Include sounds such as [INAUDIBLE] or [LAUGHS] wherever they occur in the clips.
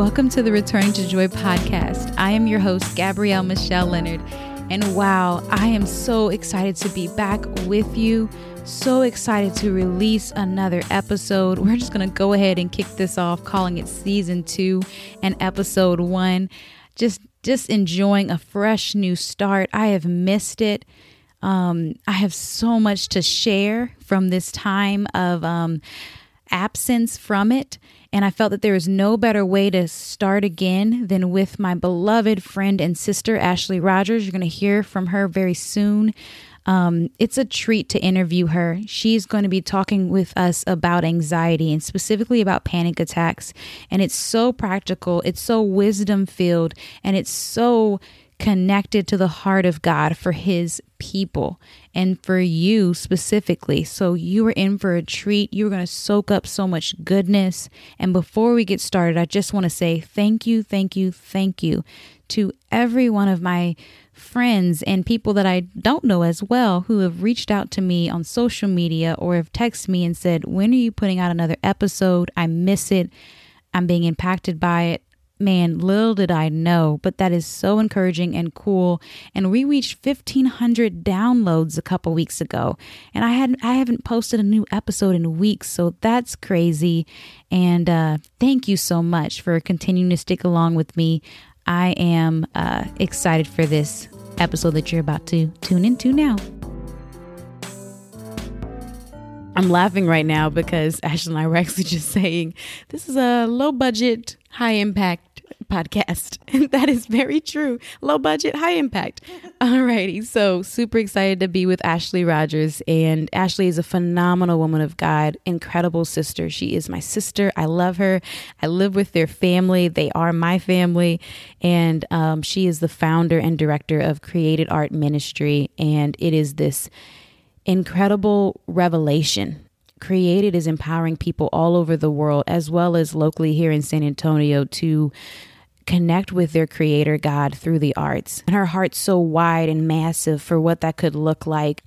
Welcome to the Returning to Joy podcast. I am your host, Gabrielle Michelle Leonard. And wow, I am so excited to be back with you. So excited to release another episode. We're just going to go ahead and kick this off, calling it season two and episode one. Just, just enjoying a fresh new start. I have missed it. Um, I have so much to share from this time of um, absence from it. And I felt that there was no better way to start again than with my beloved friend and sister, Ashley Rogers. You're going to hear from her very soon. Um, it's a treat to interview her. She's going to be talking with us about anxiety and specifically about panic attacks. And it's so practical, it's so wisdom filled, and it's so connected to the heart of God for his people and for you specifically. So you are in for a treat. You're going to soak up so much goodness. And before we get started, I just want to say thank you, thank you, thank you to every one of my friends and people that I don't know as well who have reached out to me on social media or have texted me and said, When are you putting out another episode? I miss it. I'm being impacted by it man, little did I know, but that is so encouraging and cool. And we reached 1500 downloads a couple weeks ago. And I had I haven't posted a new episode in weeks, so that's crazy. And uh, thank you so much for continuing to stick along with me. I am uh, excited for this episode that you're about to tune into now. I'm laughing right now because Ashley and I were actually just saying this is a low budget, high impact podcast. [LAUGHS] And that is very true. Low budget, high impact. [LAUGHS] Alrighty. So super excited to be with Ashley Rogers. And Ashley is a phenomenal woman of God, incredible sister. She is my sister. I love her. I live with their family. They are my family. And um, she is the founder and director of Created Art Ministry. And it is this incredible revelation created is empowering people all over the world as well as locally here in San Antonio to connect with their creator God through the arts. And her heart's so wide and massive for what that could look like.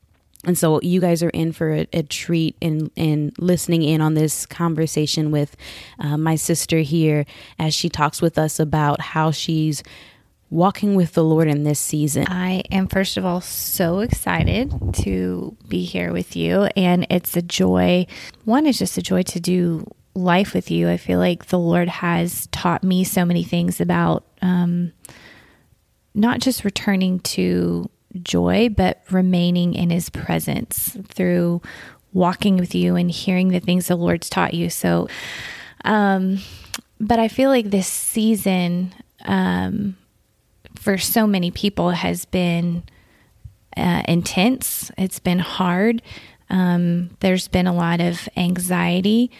And so you guys are in for a, a treat in in listening in on this conversation with uh, my sister here as she talks with us about how she's walking with the Lord in this season. I am first of all so excited to be here with you and it's a joy. One is just a joy to do life with you. I feel like the Lord has taught me so many things about um, not just returning to joy, but remaining in His presence through walking with you and hearing the things the Lord's taught you. So, um, but I feel like this season um, for so many people has been uh, intense. It's been hard. Um, there's been a lot of anxiety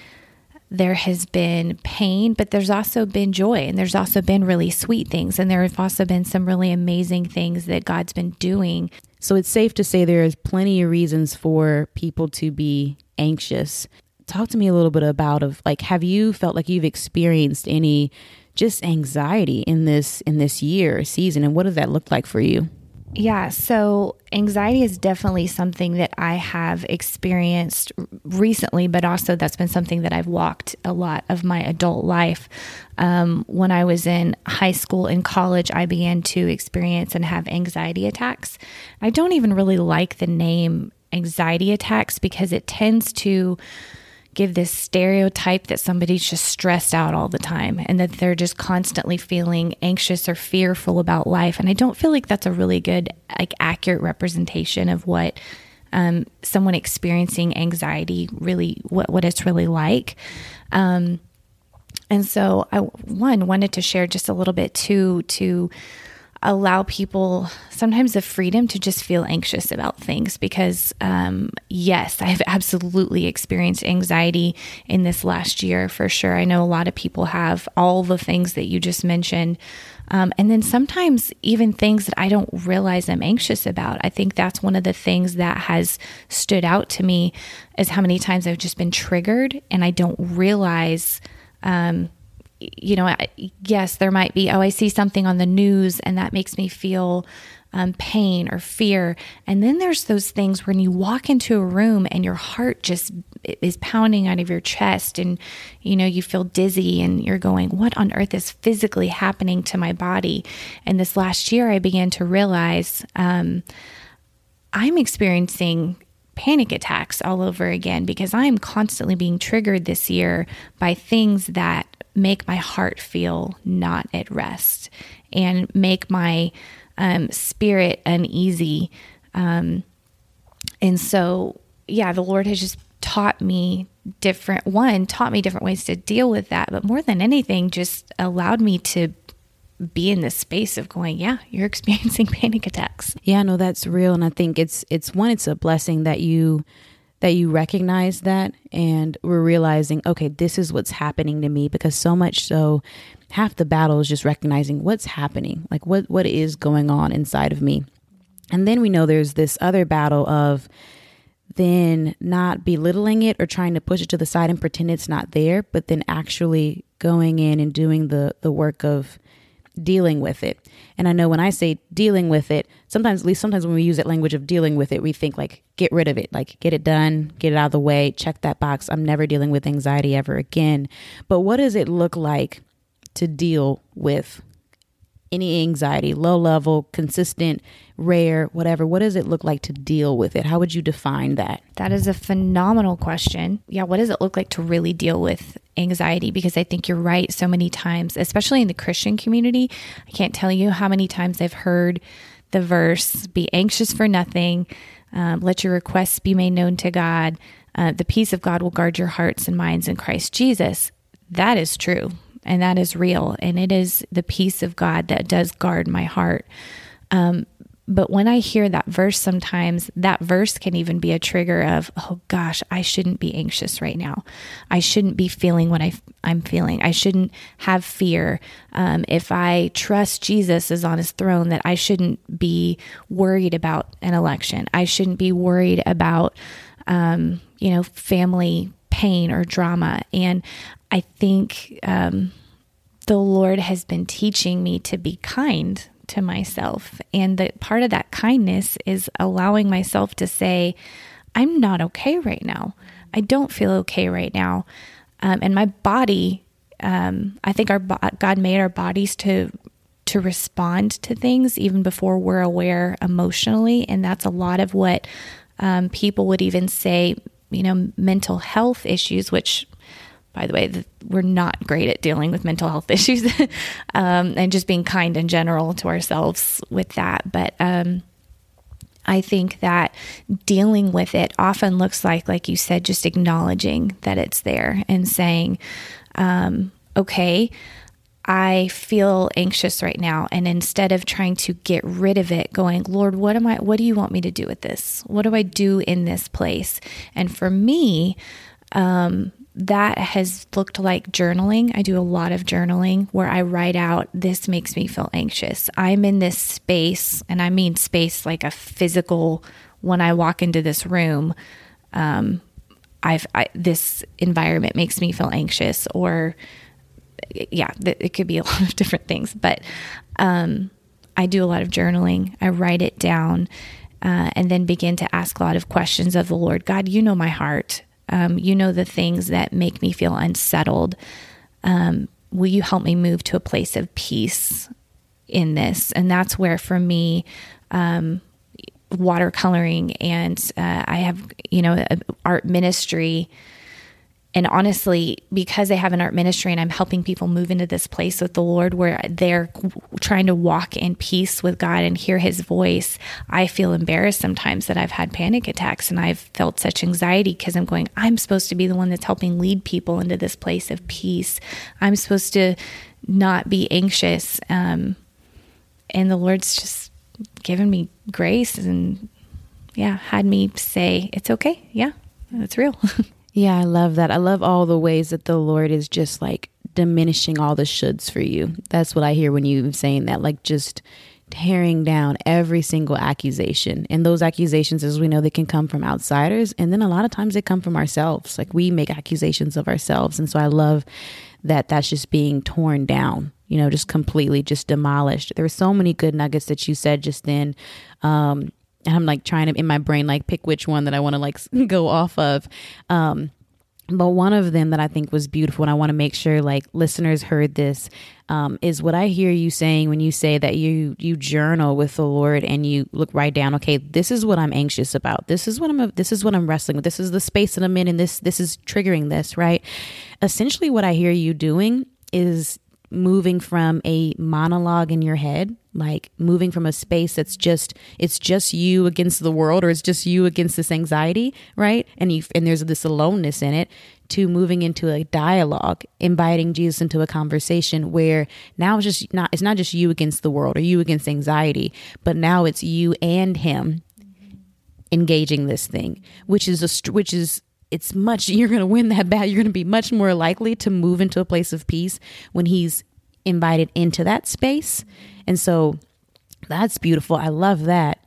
there has been pain, but there's also been joy and there's also been really sweet things. And there have also been some really amazing things that God's been doing. So it's safe to say there is plenty of reasons for people to be anxious. Talk to me a little bit about of like have you felt like you've experienced any just anxiety in this in this year season and what does that look like for you? Yeah, so anxiety is definitely something that I have experienced recently, but also that's been something that I've walked a lot of my adult life. Um, when I was in high school and college, I began to experience and have anxiety attacks. I don't even really like the name anxiety attacks because it tends to give this stereotype that somebody's just stressed out all the time and that they're just constantly feeling anxious or fearful about life. And I don't feel like that's a really good, like, accurate representation of what um, someone experiencing anxiety really, what, what it's really like. Um, and so I, one, wanted to share just a little bit too, to, allow people sometimes the freedom to just feel anxious about things because, um, yes, I've absolutely experienced anxiety in this last year for sure. I know a lot of people have all the things that you just mentioned. Um, and then sometimes even things that I don't realize I'm anxious about. I think that's one of the things that has stood out to me is how many times I've just been triggered and I don't realize um, you know, yes, there might be, oh, I see something on the news and that makes me feel um, pain or fear. And then there's those things when you walk into a room and your heart just is pounding out of your chest and you know you feel dizzy and you're going what on earth is physically happening to my body and this last year i began to realize um, i'm experiencing panic attacks all over again because i am constantly being triggered this year by things that make my heart feel not at rest and make my um, spirit uneasy. Um, and so yeah, the Lord has just taught me different one taught me different ways to deal with that but more than anything just allowed me to be in this space of going yeah you're [LAUGHS] experiencing panic attacks. Yeah no that's real and i think it's it's one it's a blessing that you that you recognize that and we're realizing okay this is what's happening to me because so much so half the battle is just recognizing what's happening like what what is going on inside of me. And then we know there's this other battle of then not belittling it or trying to push it to the side and pretend it's not there, but then actually going in and doing the the work of dealing with it. And I know when I say dealing with it, sometimes at least sometimes when we use that language of dealing with it, we think like get rid of it, like get it done, get it out of the way, check that box. I'm never dealing with anxiety ever again. But what does it look like to deal with any anxiety, low level, consistent, rare, whatever, what does it look like to deal with it? How would you define that? That is a phenomenal question. Yeah, what does it look like to really deal with anxiety? Because I think you're right so many times, especially in the Christian community. I can't tell you how many times I've heard the verse be anxious for nothing, um, let your requests be made known to God. Uh, the peace of God will guard your hearts and minds in Christ Jesus. That is true and that is real. And it is the peace of God that does guard my heart. Um, but when I hear that verse, sometimes that verse can even be a trigger of, oh gosh, I shouldn't be anxious right now. I shouldn't be feeling what I, am feeling. I shouldn't have fear. Um, if I trust Jesus is on his throne, that I shouldn't be worried about an election. I shouldn't be worried about, um, you know, family pain or drama. And I think um, the Lord has been teaching me to be kind to myself. And that part of that kindness is allowing myself to say, I'm not okay right now. I don't feel okay right now. Um, and my body, um, I think our God made our bodies to to respond to things even before we're aware emotionally, and that's a lot of what um, people would even say. You know, mental health issues, which by the way, the, we're not great at dealing with mental health [LAUGHS] issues um, and just being kind in general to ourselves with that. But um, I think that dealing with it often looks like, like you said, just acknowledging that it's there and saying, um, okay, I feel anxious right now. And instead of trying to get rid of it, going, Lord, what am I, what do you want me to do with this? What do I do in this place? And for me, um, that has looked like journaling. I do a lot of journaling where I write out, this makes me feel anxious. I'm in this space, and I mean space like a physical, when I walk into this room, um, I've, I, this environment makes me feel anxious, or yeah, it could be a [LAUGHS] lot of different things. But um, I do a lot of journaling, I write it down. Uh, and then begin to ask a lot of questions of the Lord. God, you know my heart. Um, you know the things that make me feel unsettled. Um, will you help me move to a place of peace in this? And that's where, for me, um, watercoloring and uh, I have, you know, art ministry and honestly, because I have an art ministry and I'm helping people move into this place with the Lord where they're trying to walk in peace with God and hear his voice, I feel embarrassed sometimes that I've had panic attacks and I've felt such anxiety because I'm going, I'm supposed to be the one that's helping lead people into this place of peace. I'm supposed to not be anxious. Um, and the Lord's just given me grace and, yeah, had me say, it's okay. Yeah, it's real. [LAUGHS] Yeah, I love that. I love all the ways that the Lord is just like diminishing all the shoulds for you. That's what I hear when you're saying that, like just tearing down every single accusation. And those accusations, as we know, they can come from outsiders. And then a lot of times they come from ourselves. Like we make accusations of ourselves. And so I love that that's just being torn down, you know, just completely just demolished. There were so many good nuggets that you said just then. Um, and I'm like trying to in my brain like pick which one that I want to like [LAUGHS] go off of. Um, but one of them that I think was beautiful, and I want to make sure like listeners heard this, um, is what I hear you saying when you say that you you journal with the Lord and you look right down. Okay, this is what I'm anxious about. This is what I'm. This is what I'm wrestling with. This is the space that I'm in, and this this is triggering this. Right. Essentially, what I hear you doing is moving from a monologue in your head like moving from a space that's just it's just you against the world or it's just you against this anxiety right? And you and there's this aloneness in it to moving into a dialogue inviting jesus into a conversation where now it's just not it's not just you against the world or you against anxiety but now it's you and him engaging this thing which is a which is it's much you're going to win that battle. You're going to be much more likely to move into a place of peace when he's invited into that space. And so that's beautiful. I love that.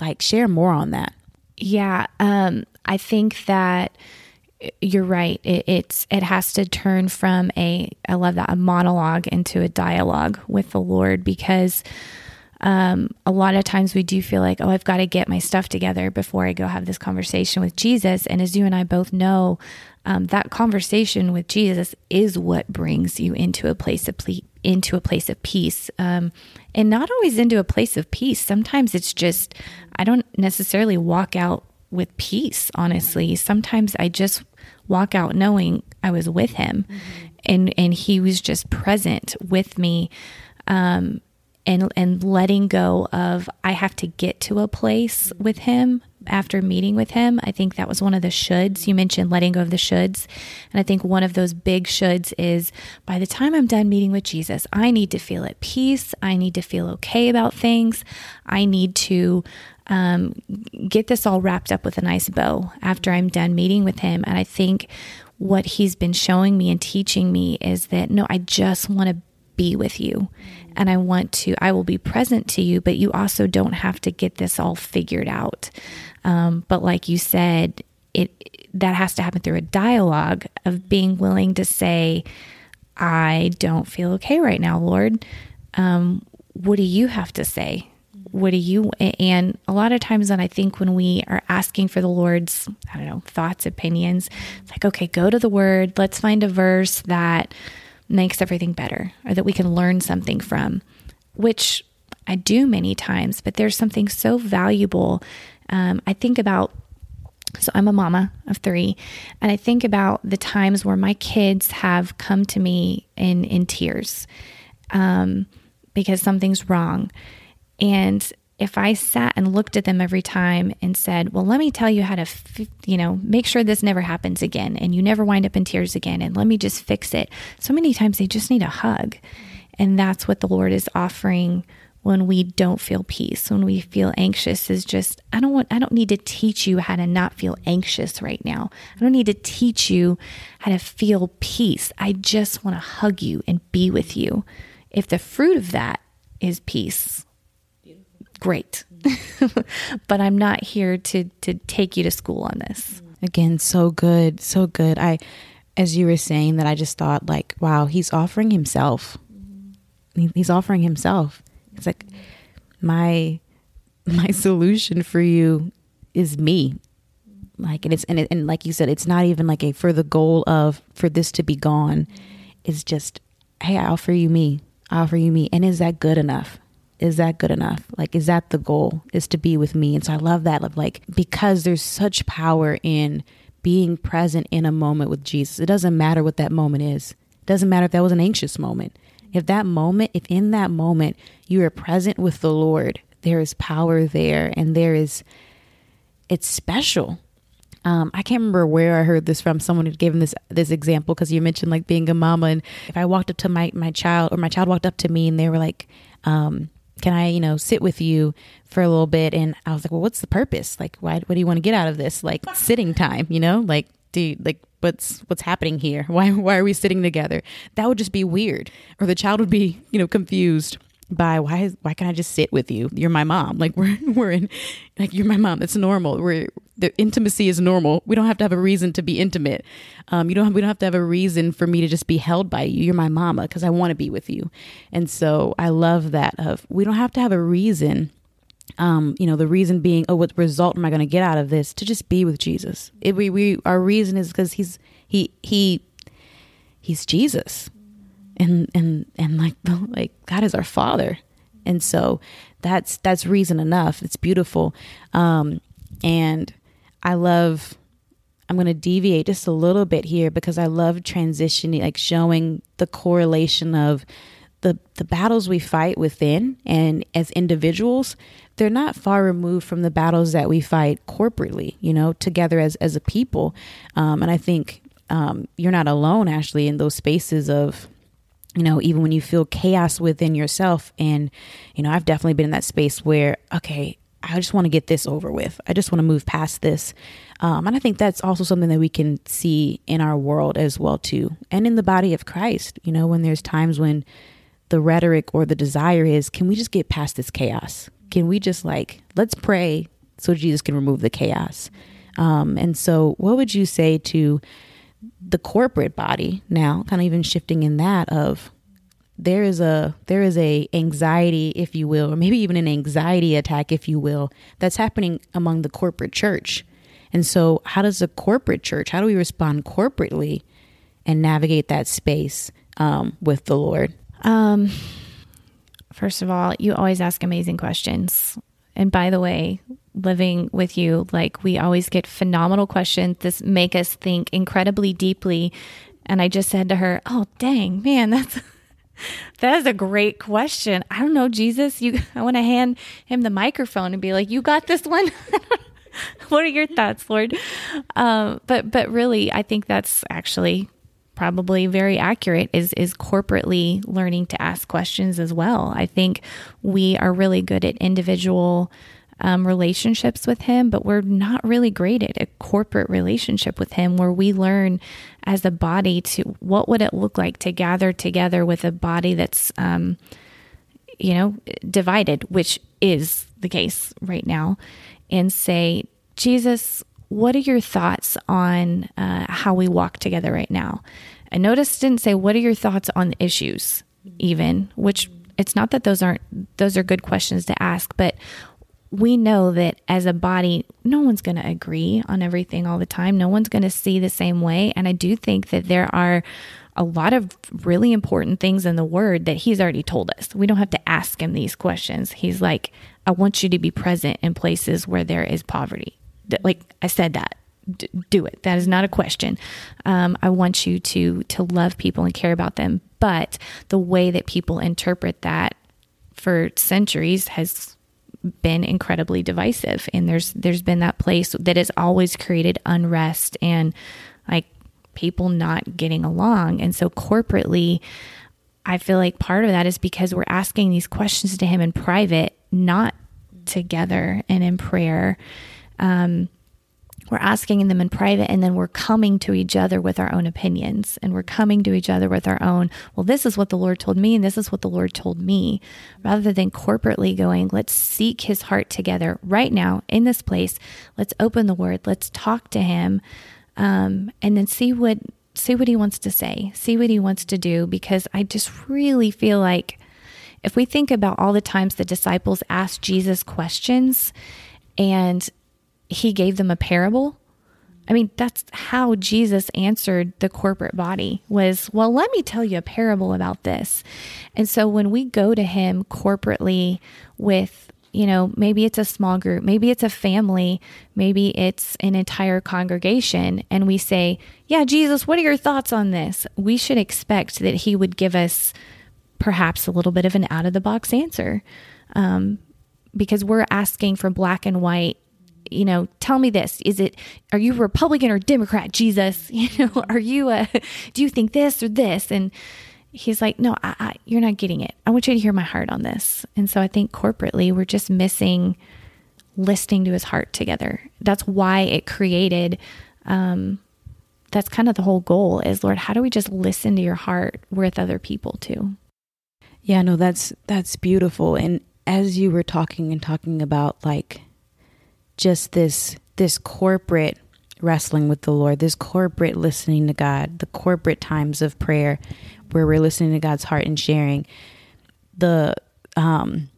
Like share more on that. Yeah um i think that you're right. It, it's it has to turn from a i love that a monologue into a dialogue with the lord because um, a lot of times we do feel like, oh, I've got to get my stuff together before I go have this conversation with Jesus. And as you and I both know, um, that conversation with Jesus is what brings you into a place of ple- into a place of peace, um, and not always into a place of peace. Sometimes it's just I don't necessarily walk out with peace. Honestly, sometimes I just walk out knowing I was with Him, mm-hmm. and and He was just present with me. Um, and and letting go of I have to get to a place with him after meeting with him. I think that was one of the shoulds. You mentioned letting go of the shoulds. And I think one of those big shoulds is by the time I'm done meeting with Jesus, I need to feel at peace. I need to feel okay about things. I need to um, get this all wrapped up with a nice bow after I'm done meeting with him. And I think what he's been showing me and teaching me is that no, I just want to be with you and I want to, I will be present to you, but you also don't have to get this all figured out. Um, but like you said, it that has to happen through a dialogue of being willing to say, I don't feel okay right now, Lord. Um, what do you have to say? What do you, and a lot of times when I think when we are asking for the Lord's, I don't know, thoughts, opinions, it's like, okay, go to the word. Let's find a verse that makes everything better or that we can learn something from, which I do many times, but there's something so valuable. Um, I think about so I'm a mama of three, and I think about the times where my kids have come to me in in tears um, because something's wrong, and if I sat and looked at them every time and said, "Well, let me tell you how to, f- you know, make sure this never happens again, and you never wind up in tears again, and let me just fix it," so many times they just need a hug, and that's what the Lord is offering when we don't feel peace when we feel anxious is just i don't want i don't need to teach you how to not feel anxious right now. I don't need to teach you how to feel peace. I just want to hug you and be with you. If the fruit of that is peace great. [LAUGHS] but I'm not here to to take you to school on this. Again, so good, so good. I as you were saying that I just thought like, wow, he's offering himself. He's offering himself. It's like my my [LAUGHS] solution for you is me. Like and it's and it, and like you said, it's not even like a for the goal of for this to be gone. It's just, hey, I offer you me. I offer you me. And is that good enough? Is that good enough? Like, is that the goal? Is to be with me? And so I love that. Like, because there's such power in being present in a moment with Jesus. It doesn't matter what that moment is. It doesn't matter if that was an anxious moment. If that moment, if in that moment you are present with the Lord, there is power there and there is, it's special. Um, I can't remember where I heard this from. Someone had given this this example because you mentioned like being a mama, and if I walked up to my my child or my child walked up to me and they were like, um, can I, you know, sit with you for a little bit? And I was like, well, what's the purpose? Like, why, what do you want to get out of this? Like [LAUGHS] sitting time, you know, like, do like, what's, what's happening here? [LAUGHS] Why, why are we sitting together? That would just be weird. Or the child would be, you know, confused by why why can't I just sit with you? You're my mom. Like [LAUGHS] we're we're in like you're my mom. It's normal. We're the intimacy is normal. We don't have to have a reason to be intimate. Um, you don't have, we don't have to have a reason for me to just be held by you. You're my mama because I want to be with you. And so I love that of we don't have to have a reason um, you know, the reason being, oh, what result am I going to get out of this? To just be with Jesus. It, we, we, our reason is because he's he he he's Jesus, and and and like [LAUGHS] like God is our Father, and so that's that's reason enough. It's beautiful, um, and I love. I'm going to deviate just a little bit here because I love transitioning, like showing the correlation of the the battles we fight within and as individuals they're not far removed from the battles that we fight corporately you know together as as a people um, and i think um, you're not alone actually in those spaces of you know even when you feel chaos within yourself and you know i've definitely been in that space where okay i just want to get this over with i just want to move past this um, and i think that's also something that we can see in our world as well too and in the body of christ you know when there's times when the rhetoric or the desire is can we just get past this chaos? Can we just like, let's pray so Jesus can remove the chaos? Um, and so, what would you say to the corporate body now, kind of even shifting in that of there is a there is a anxiety if you will or maybe even an anxiety attack if you will that's happening among the corporate church and so how does the corporate church how do we respond corporately and navigate that space um, with the lord um, first of all, you always ask amazing questions. And by the way, living with you, like we always get phenomenal questions. This make us think incredibly deeply. And I just said to her, "Oh, dang, man, that's [LAUGHS] that is a great question. I don't know, Jesus. You, [LAUGHS] I want to hand him the microphone and be like, "You got this one." [LAUGHS] what are your thoughts, Lord? Um, but but really, I think that's actually probably very accurate is is corporately learning to ask questions as well. I think we are really good at individual um, relationships with him, but we're not really great at a corporate relationship with him where we learn as a body to what would it look like to gather together with a body that's um, you know divided, which is the case right now, and say, Jesus, what are your thoughts on uh, how we walk together right now? And notice didn't say, what are your thoughts on the issues, even, which it's not that those aren't, those are good questions to ask, but we know that as a body, no one's going to agree on everything all the time. No one's going to see the same way. And I do think that there are a lot of really important things in the word that he's already told us. We don't have to ask him these questions. He's like, I want you to be present in places where there is poverty like I said that D- do it. That is not a question. Um, I want you to to love people and care about them. But the way that people interpret that for centuries has been incredibly divisive, and there's there's been that place that has always created unrest and like people not getting along. And so corporately, I feel like part of that is because we're asking these questions to him in private, not together and in prayer um, we're asking them in private and then we're coming to each other with our own opinions and we're coming to each other with our own well this is what the lord told me and this is what the lord told me. Rather than corporately going let's seek his heart together right now in this place. Let's open the word. Let's talk to him um, and then see what see what he wants to say see what he wants to do because i just really feel like if we think about all the times the disciples asked jesus questions and he gave them a parable. I mean, that's how Jesus answered the corporate body was, well, let me tell you a parable about this. And so when we go to him corporately with, you know, maybe it's a small group, maybe it's a family, maybe it's an entire congregation, and we say, yeah, Jesus, what are your thoughts on this? We should expect that he would give us perhaps a little bit of an out of the box answer. Um, because we're asking for black and white you know, tell me this. Is it, are you Republican or Democrat, Jesus? [LAUGHS] You know, are you, a, do you think this or this? And he's like, no, I, I, you're not getting it. I want you to hear my heart on this. And so I think corporately, we're just missing listening to his heart together. That's why it created, um, that's kind of the whole goal is Lord, how do we just listen to your heart with other people too? Yeah, no, that's that's beautiful. And as you were talking and talking about like just this this corporate wrestling with the Lord, this corporate listening to God, the corporate times of prayer where we're listening to God's heart and sharing. The um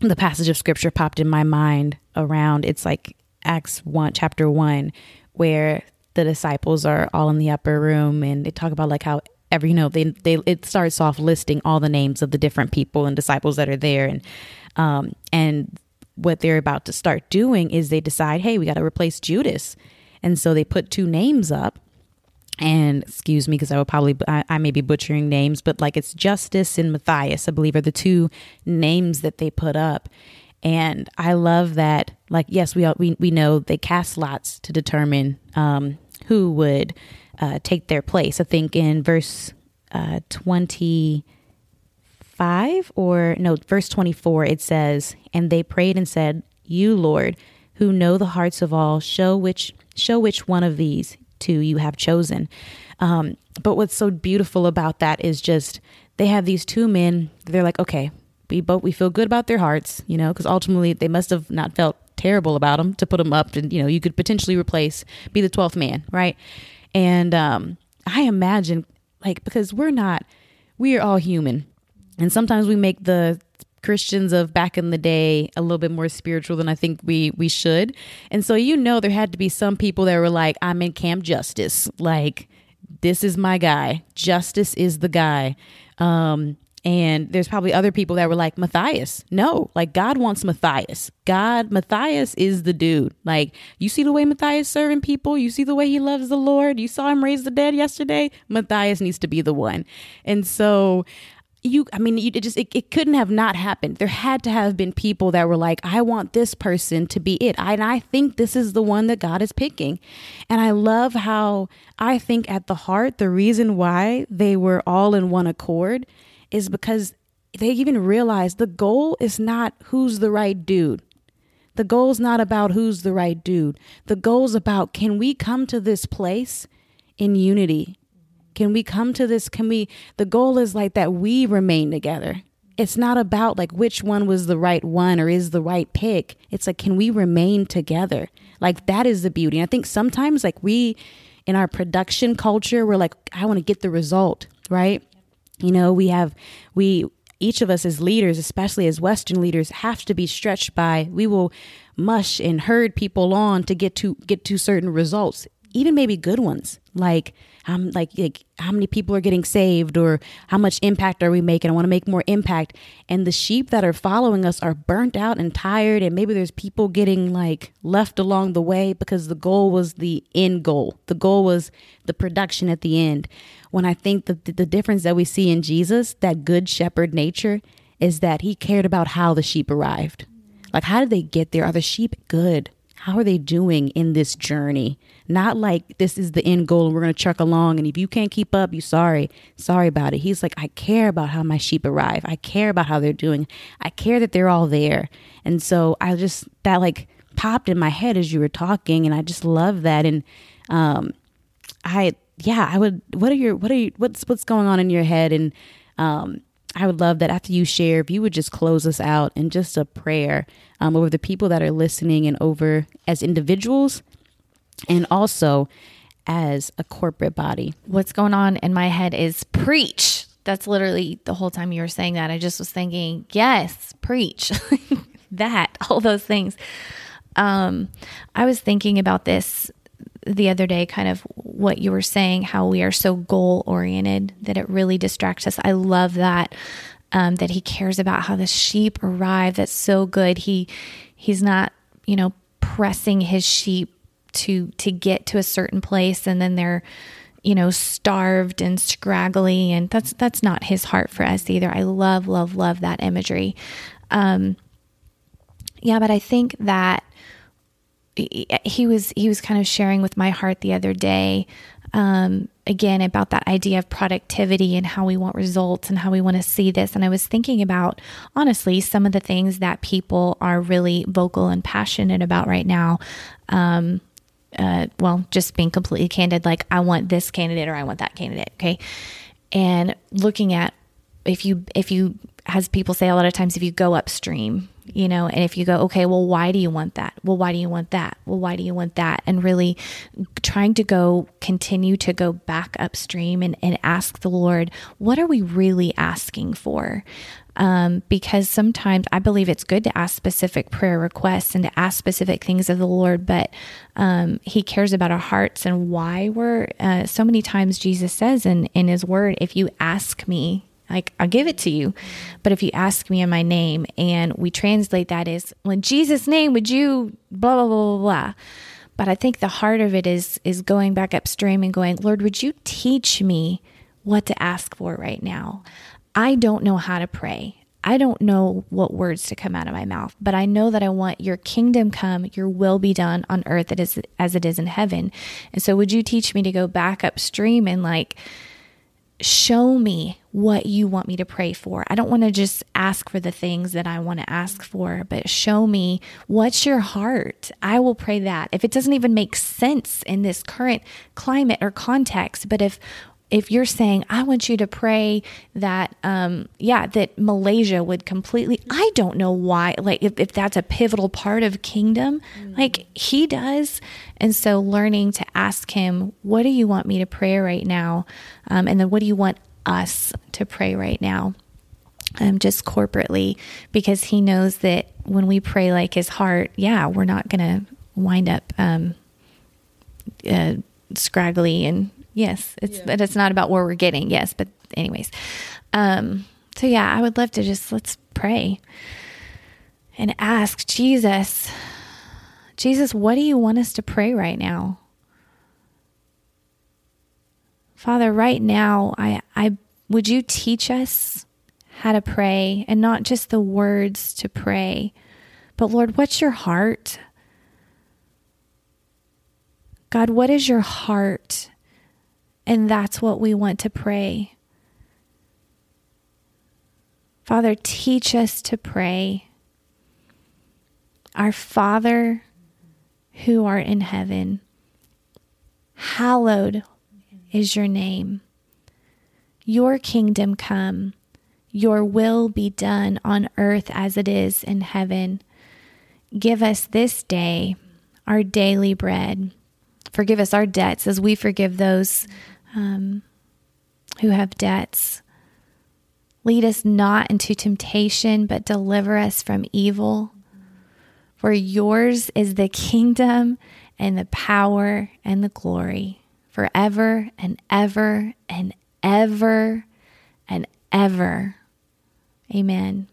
the passage of scripture popped in my mind around it's like Acts 1 chapter 1 where the disciples are all in the upper room and they talk about like how every you know they they it starts off listing all the names of the different people and disciples that are there and um and what they're about to start doing is they decide hey we got to replace Judas and so they put two names up and excuse me because I would probably I, I, may be butchering names, but like it's Justus and Matthias, I believe, are the two names that they put up. And I love that. Like, yes, we we we know they cast lots to determine um, who would uh, take their place. I think in verse uh, twenty five or no, verse twenty four, it says, "And they prayed and said, You Lord, who know the hearts of all, show which show which one of these two you have chosen. Um, but what's so beautiful about that is just they have these two men. They're like, okay, we both we feel good about their hearts, you know, because ultimately they must have not felt terrible about them to put them up, and you know, you could potentially replace be the twelfth man, right? And um, I imagine like because we're not, we are all human, and sometimes we make the Christians of back in the day a little bit more spiritual than I think we we should. And so you know there had to be some people that were like I'm in camp Justus. Like this is my guy. Justus is the guy. Um and there's probably other people that were like Matthias. No, like God wants Matthias. God, Matthias is the dude. Like you see the way Matthias serving people. You see the way he loves the Lord. You saw him raise the dead yesterday. Matthias needs to be the one. And so you i mean you, it just it, it couldn't have not happened. There had to have been people that were like i want this person to be it. I, and i think this is the one that god is picking. And i love how i think at the heart the reason why they were all in one accord is because they even realized the goal is not who's the right dude. The goal's not about who's the right dude. The goal's about can we come to this place in unity can we come to this? Can we? The goal is like that we remain together. It's not about like which one was the right one or is the right pick. It's like, can we remain together? Like that is the beauty. And I think sometimes like we, in our production culture, we're like, I want to get the result, right? You know, we have, we, each of us as leaders, especially as Western leaders, have to be stretched by, we will mush and herd people on to get to get to certain results even maybe good ones like um like like how many people are getting saved or how much impact are we making? I want to make more impact. And the sheep that are following us are burnt out and tired and maybe there's people getting like left along the way because the goal was the end goal. The goal was the production at the end. When i think that the difference that we see in jesus that good shepherd nature is that he cared about how the sheep arrived. Like how did they get there? Are the sheep good how are they doing in this journey? Not like this is the end goal and we're going to chuck along. And if you can't keep up, you sorry, sorry about it. He's like, I care about how my sheep arrive. I care about how they're doing. I care that they're all there. And so I just, that like popped in my head as you were talking. And I just love that. And, um, I, yeah, I would, what are your, what are you, what's, what's going on in your head? And, um, I would love that after you share, if you would just close us out in just a prayer um, over the people that are listening and over as individuals and also as a corporate body. What's going on in my head is preach. That's literally the whole time you were saying that. I just was thinking, yes, preach. [LAUGHS] that, all those things. Um, I was thinking about this the other day, kind of what you were saying, how we are so goal oriented that it really distracts us. I love that. Um, that he cares about how the sheep arrive. That's so good. He he's not, you know, pressing his sheep to to get to a certain place and then they're you know starved and scraggly and that's that's not his heart for us either i love love love that imagery um yeah but i think that he was he was kind of sharing with my heart the other day um, again about that idea of productivity and how we want results and how we want to see this. And i was thinking about honestly some of the things that people are really vocal and passionate about right now. Um, uh, well just being completely candid like i want this candidate or i want that candidate okay? And looking at if you if you as people say a lot of times, if you go upstream, you know, and if you go, okay, well, why do you want that? Well, why do you want that? Well, why do you want that? And really trying to go, continue to go back upstream and, and ask the Lord, what are we really asking for? Um, because sometimes I believe it's good to ask specific prayer requests and to ask specific things of the Lord, but um, He cares about our hearts and why we're. Uh, so many times Jesus says in in His Word, "If you ask me, like I'll give it to you. But if you ask me in my name, and we translate that as, well, in Jesus' name, would you blah blah blah blah blah. But I think the heart of it is is going back upstream and going, Lord, would you teach me what to ask for right now? I don't know how to pray. I don't know what words to come out of my mouth, but I know that I want your kingdom come, your will be done on earth as it is in heaven. And so, would you teach me to go back upstream and like show me what you want me to pray for. I don't want to just ask for the things that I want to ask for, but show me what's your heart. I will pray that. If it doesn't even make sense in this current climate or context, but if if you're saying, I want you to pray that, um, yeah, that Malaysia would completely, I don't know why, like if, if that's a pivotal part of kingdom, mm-hmm. like he does. And so learning to ask him, what do you want me to pray right now? Um, and then what do you want us to pray right now? Um, just corporately, because he knows that when we pray like his heart, yeah, we're not going to wind up um, uh, scraggly and Yes, it's yeah. but it's not about where we're getting. Yes, but anyways. Um so yeah, I would love to just let's pray and ask Jesus Jesus, what do you want us to pray right now? Father, right now, I I would you teach us how to pray and not just the words to pray, but Lord, what's your heart? God, what is your heart and that's what we want to pray. Father, teach us to pray. Our Father who art in heaven, hallowed is your name. Your kingdom come, your will be done on earth as it is in heaven. Give us this day our daily bread. Forgive us our debts as we forgive those um, who have debts. Lead us not into temptation, but deliver us from evil. For yours is the kingdom and the power and the glory forever and ever and ever and ever. Amen.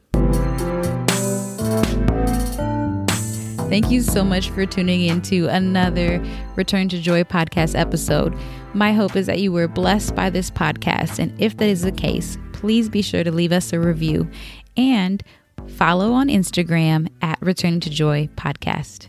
Thank you so much for tuning in to another Return to Joy podcast episode. My hope is that you were blessed by this podcast. And if that is the case, please be sure to leave us a review and follow on Instagram at Returning to Joy podcast.